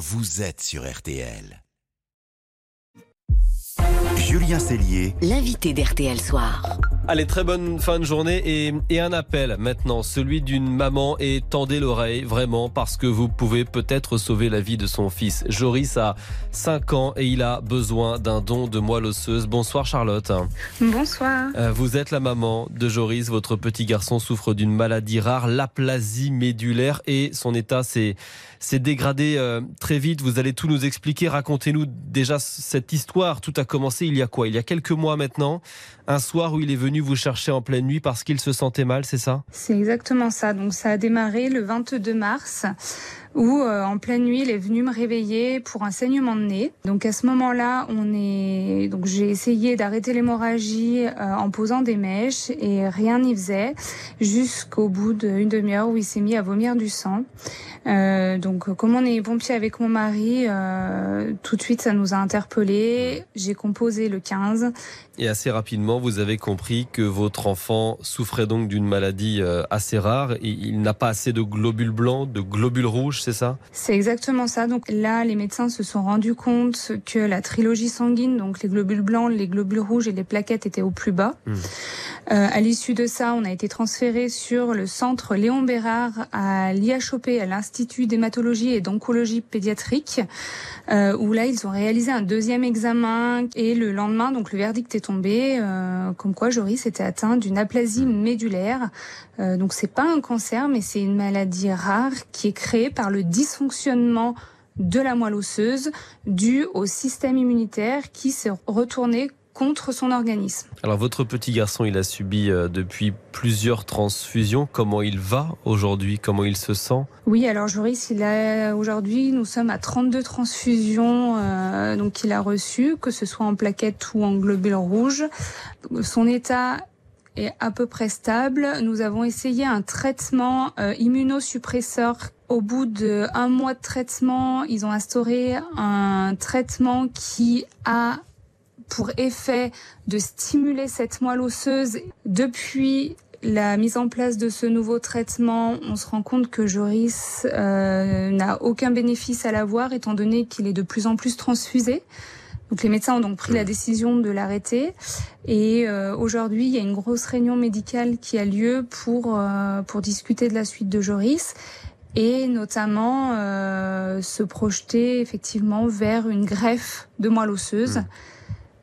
vous êtes sur RTL. Julien Cellier, l'invité d'RTL Soir. Allez, très bonne fin de journée et, et un appel maintenant, celui d'une maman et tendez l'oreille vraiment parce que vous pouvez peut-être sauver la vie de son fils. Joris a 5 ans et il a besoin d'un don de moelle osseuse. Bonsoir Charlotte. Bonsoir. Euh, vous êtes la maman de Joris, votre petit garçon souffre d'une maladie rare, l'aplasie médulaire et son état s'est dégradé euh, très vite. Vous allez tout nous expliquer. Racontez-nous déjà cette histoire. Tout a commencé il y a quoi? Il y a quelques mois maintenant un soir où il est venu vous chercher en pleine nuit parce qu'il se sentait mal, c'est ça? C'est exactement ça. Donc ça a démarré le 22 mars où euh, en pleine nuit, il est venu me réveiller pour un saignement de nez. Donc à ce moment-là, on est donc j'ai essayé d'arrêter l'hémorragie euh, en posant des mèches et rien n'y faisait jusqu'au bout d'une demi-heure où il s'est mis à vomir du sang. Euh, donc comme on est pompier avec mon mari, euh, tout de suite ça nous a interpellés. J'ai composé le 15 et assez rapidement, vous avez compris que votre enfant souffrait donc d'une maladie euh, assez rare. Il n'a pas assez de globules blancs, de globules rouges, c'est ça? C'est exactement ça. Donc là, les médecins se sont rendus compte que la trilogie sanguine, donc les globules blancs, les globules rouges et les plaquettes étaient au plus bas. Mmh. Euh, à l'issue de ça, on a été transféré sur le centre Léon Bérard à l'IHOP, à l'Institut d'hématologie et d'oncologie pédiatrique, euh, où là, ils ont réalisé un deuxième examen et le lendemain, donc le verdict est tombé, euh, comme quoi Joris était atteint d'une aplasie médulaire. Euh, donc c'est pas un cancer, mais c'est une maladie rare qui est créée par le dysfonctionnement de la moelle osseuse dû au système immunitaire qui s'est retourné contre son organisme. Alors votre petit garçon, il a subi euh, depuis plusieurs transfusions. Comment il va aujourd'hui? Comment il se sent? Oui, alors Joris, il a aujourd'hui, nous sommes à 32 transfusions euh, donc qu'il a reçues, que ce soit en plaquettes ou en globules rouges. Son état est à peu près stable. Nous avons essayé un traitement euh, immunosuppresseur au bout d'un mois de traitement, ils ont instauré un traitement qui a pour effet de stimuler cette moelle osseuse. Depuis la mise en place de ce nouveau traitement, on se rend compte que Joris euh, n'a aucun bénéfice à l'avoir étant donné qu'il est de plus en plus transfusé. Donc les médecins ont donc pris la décision de l'arrêter et euh, aujourd'hui il y a une grosse réunion médicale qui a lieu pour euh, pour discuter de la suite de Joris et notamment euh, se projeter effectivement vers une greffe de moelle osseuse. Mmh.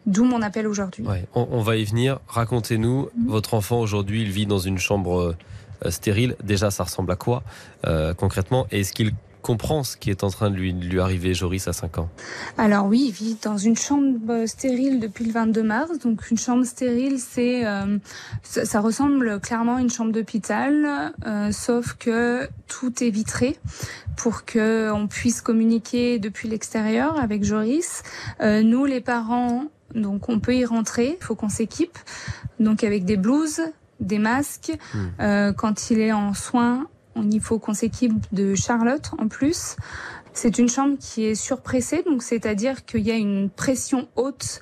D'où mon appel aujourd'hui. Ouais, on, on, va y venir. Racontez-nous, mmh. votre enfant aujourd'hui, il vit dans une chambre euh, stérile. Déjà, ça ressemble à quoi euh, concrètement? Est-ce qu'il comprend ce qui est en train de lui, de lui arriver, Joris, à 5 ans Alors oui, il vit dans une chambre stérile depuis le 22 mars. Donc une chambre stérile, c'est euh, ça, ça, ressemble clairement à une chambre d'hôpital, euh, sauf que tout est vitré pour que on puisse communiquer depuis l'extérieur avec Joris. Euh, nous, les parents, donc on peut y rentrer, il faut qu'on s'équipe, donc avec des blouses, des masques. Mmh. Euh, quand il est en soins, il faut qu'on s'équipe de Charlotte en plus. C'est une chambre qui est surpressée, donc c'est-à-dire qu'il y a une pression haute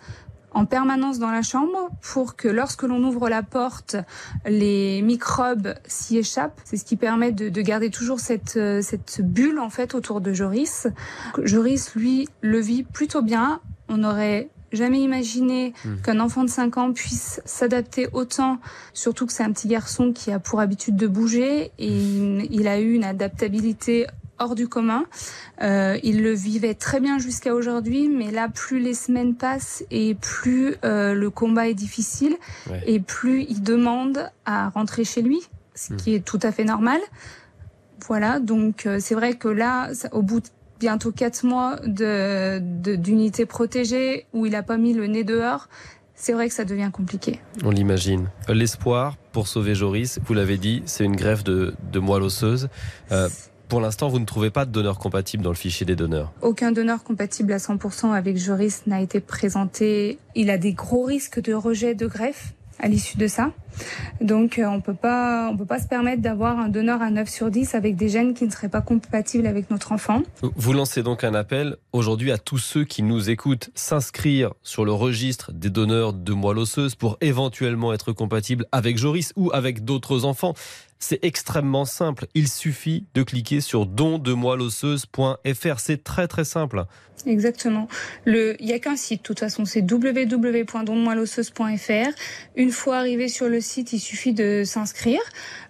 en permanence dans la chambre pour que lorsque l'on ouvre la porte, les microbes s'y échappent. C'est ce qui permet de, de, garder toujours cette, cette bulle en fait autour de Joris. Joris, lui, le vit plutôt bien. On aurait jamais imaginé mmh. qu'un enfant de 5 ans puisse s'adapter autant, surtout que c'est un petit garçon qui a pour habitude de bouger et il, il a eu une adaptabilité hors du commun. Euh, il le vivait très bien jusqu'à aujourd'hui, mais là, plus les semaines passent et plus euh, le combat est difficile ouais. et plus il demande à rentrer chez lui, ce mmh. qui est tout à fait normal. Voilà, donc euh, c'est vrai que là, ça, au bout de bientôt quatre mois de, d'unité protégée où il n'a pas mis le nez dehors, c'est vrai que ça devient compliqué. On l'imagine. L'espoir pour sauver Joris, vous l'avez dit, c'est une greffe de, de moelle osseuse. Euh, pour l'instant, vous ne trouvez pas de donneur compatible dans le fichier des donneurs Aucun donneur compatible à 100% avec Joris n'a été présenté. Il a des gros risques de rejet de greffe à l'issue de ça. Donc euh, on peut pas on peut pas se permettre d'avoir un donneur à 9 sur 10 avec des gènes qui ne seraient pas compatibles avec notre enfant. Vous lancez donc un appel aujourd'hui à tous ceux qui nous écoutent s'inscrire sur le registre des donneurs de moelle osseuse pour éventuellement être compatibles avec Joris ou avec d'autres enfants. C'est extrêmement simple. Il suffit de cliquer sur dondemoilosseuse.fr. C'est très très simple. Exactement. Il n'y a qu'un site, de toute façon, c'est www.dondemoilosseuse.fr. Une fois arrivé sur le site, il suffit de s'inscrire.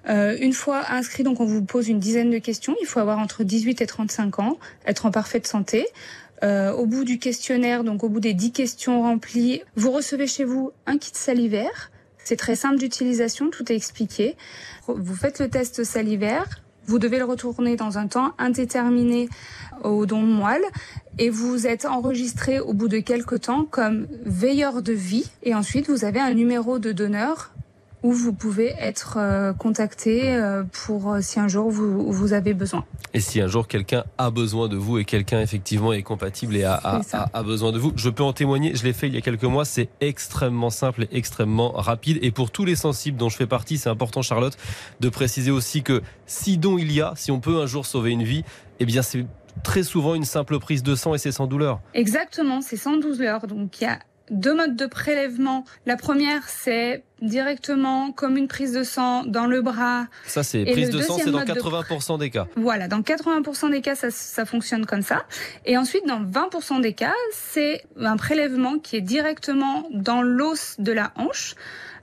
Euh, une fois inscrit, donc on vous pose une dizaine de questions. Il faut avoir entre 18 et 35 ans, être en parfaite santé. Euh, au bout du questionnaire, donc au bout des 10 questions remplies, vous recevez chez vous un kit salivaire. C'est très simple d'utilisation, tout est expliqué. Vous faites le test salivaire, vous devez le retourner dans un temps indéterminé au don moelle et vous êtes enregistré au bout de quelques temps comme veilleur de vie et ensuite vous avez un numéro de donneur où vous pouvez être euh, contacté euh, pour euh, si un jour vous, vous avez besoin. Et si un jour quelqu'un a besoin de vous et quelqu'un effectivement est compatible et a, a, a, a, besoin de vous, je peux en témoigner, je l'ai fait il y a quelques mois, c'est extrêmement simple et extrêmement rapide. Et pour tous les sensibles dont je fais partie, c'est important Charlotte de préciser aussi que si don il y a, si on peut un jour sauver une vie, eh bien c'est très souvent une simple prise de sang et c'est sans douleur. Exactement, c'est sans douleur. Donc il y a deux modes de prélèvement. La première, c'est directement comme une prise de sang dans le bras. Ça, c'est prise de sang, c'est dans 80% des cas. Voilà, dans 80% des cas, ça, ça fonctionne comme ça. Et ensuite, dans 20% des cas, c'est un prélèvement qui est directement dans l'os de la hanche.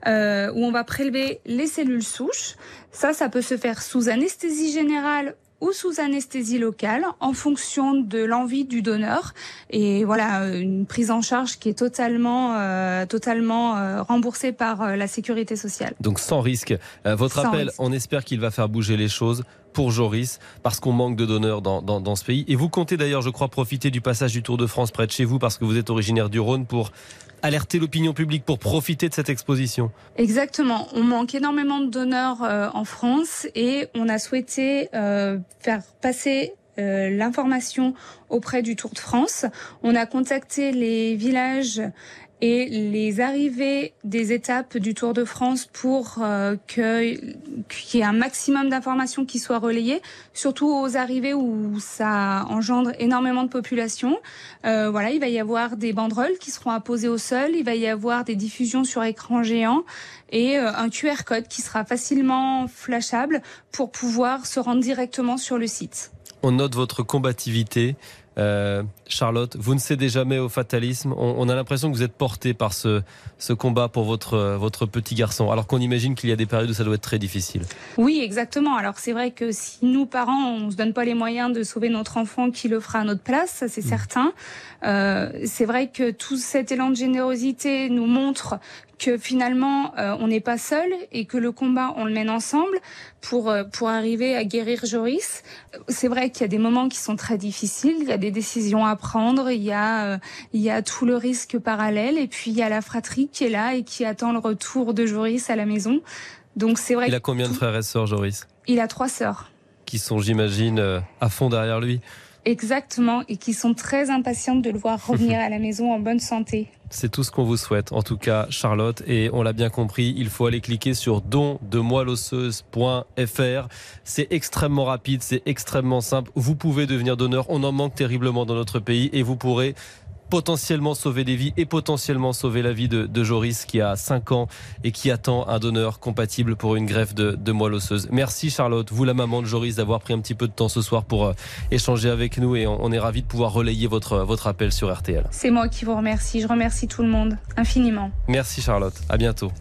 Euh, où on va prélever les cellules souches. Ça, ça peut se faire sous anesthésie générale ou sous anesthésie locale en fonction de l'envie du donneur et voilà une prise en charge qui est totalement euh, totalement euh, remboursée par euh, la sécurité sociale. Donc sans risque. Votre sans appel, risque. on espère qu'il va faire bouger les choses pour Joris parce qu'on manque de donneurs dans, dans, ce pays. Et vous comptez d'ailleurs, je crois, profiter du passage du Tour de France près de chez vous parce que vous êtes originaire du Rhône pour alerter l'opinion publique, pour profiter de cette exposition. Exactement. On manque énormément de donneurs euh, en France et on a souhaité euh, faire passer euh, l'information auprès du Tour de France. On a contacté les villages et les arrivées des étapes du Tour de France pour euh, qu'il y ait un maximum d'informations qui soient relayées, surtout aux arrivées où ça engendre énormément de population. Euh, voilà, il va y avoir des banderoles qui seront apposées au sol, il va y avoir des diffusions sur écran géant et euh, un QR code qui sera facilement flashable pour pouvoir se rendre directement sur le site. On note votre combativité euh, Charlotte, vous ne cédez jamais au fatalisme. On, on a l'impression que vous êtes porté par ce, ce combat pour votre, votre petit garçon, alors qu'on imagine qu'il y a des périodes où ça doit être très difficile. Oui, exactement. Alors c'est vrai que si nous, parents, on ne se donne pas les moyens de sauver notre enfant, qui le fera à notre place, ça c'est mmh. certain. Euh, c'est vrai que tout cet élan de générosité nous montre que finalement euh, on n'est pas seul et que le combat on le mène ensemble pour euh, pour arriver à guérir Joris. C'est vrai qu'il y a des moments qui sont très difficiles, il y a des décisions à prendre, il y a euh, il y a tout le risque parallèle et puis il y a la fratrie qui est là et qui attend le retour de Joris à la maison. Donc c'est vrai. Il a combien de frères et sœurs Joris? Il a trois sœurs. Qui sont j'imagine euh, à fond derrière lui. Exactement, et qui sont très impatientes de le voir revenir à la maison en bonne santé. C'est tout ce qu'on vous souhaite, en tout cas Charlotte, et on l'a bien compris, il faut aller cliquer sur dondemoilosseuse.fr. C'est extrêmement rapide, c'est extrêmement simple. Vous pouvez devenir donneur, on en manque terriblement dans notre pays, et vous pourrez potentiellement sauver des vies et potentiellement sauver la vie de, de, Joris qui a 5 ans et qui attend un donneur compatible pour une greffe de, de moelle osseuse. Merci Charlotte, vous la maman de Joris, d'avoir pris un petit peu de temps ce soir pour euh, échanger avec nous et on, on est ravis de pouvoir relayer votre, votre appel sur RTL. C'est moi qui vous remercie, je remercie tout le monde infiniment. Merci Charlotte, à bientôt.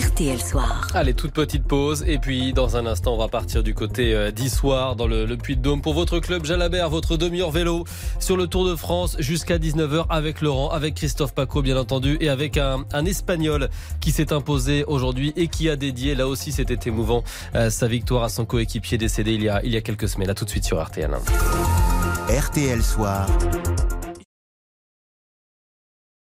RTL Soir. Allez, toute petite pause. Et puis, dans un instant, on va partir du côté euh, d'Issoire, dans le, le Puy-de-Dôme, pour votre club Jalabert, votre demi-heure vélo sur le Tour de France jusqu'à 19h avec Laurent, avec Christophe Paco, bien entendu, et avec un, un Espagnol qui s'est imposé aujourd'hui et qui a dédié, là aussi, c'était émouvant, euh, sa victoire à son coéquipier décédé il y, a, il y a quelques semaines. À tout de suite sur RTL. RTL Soir.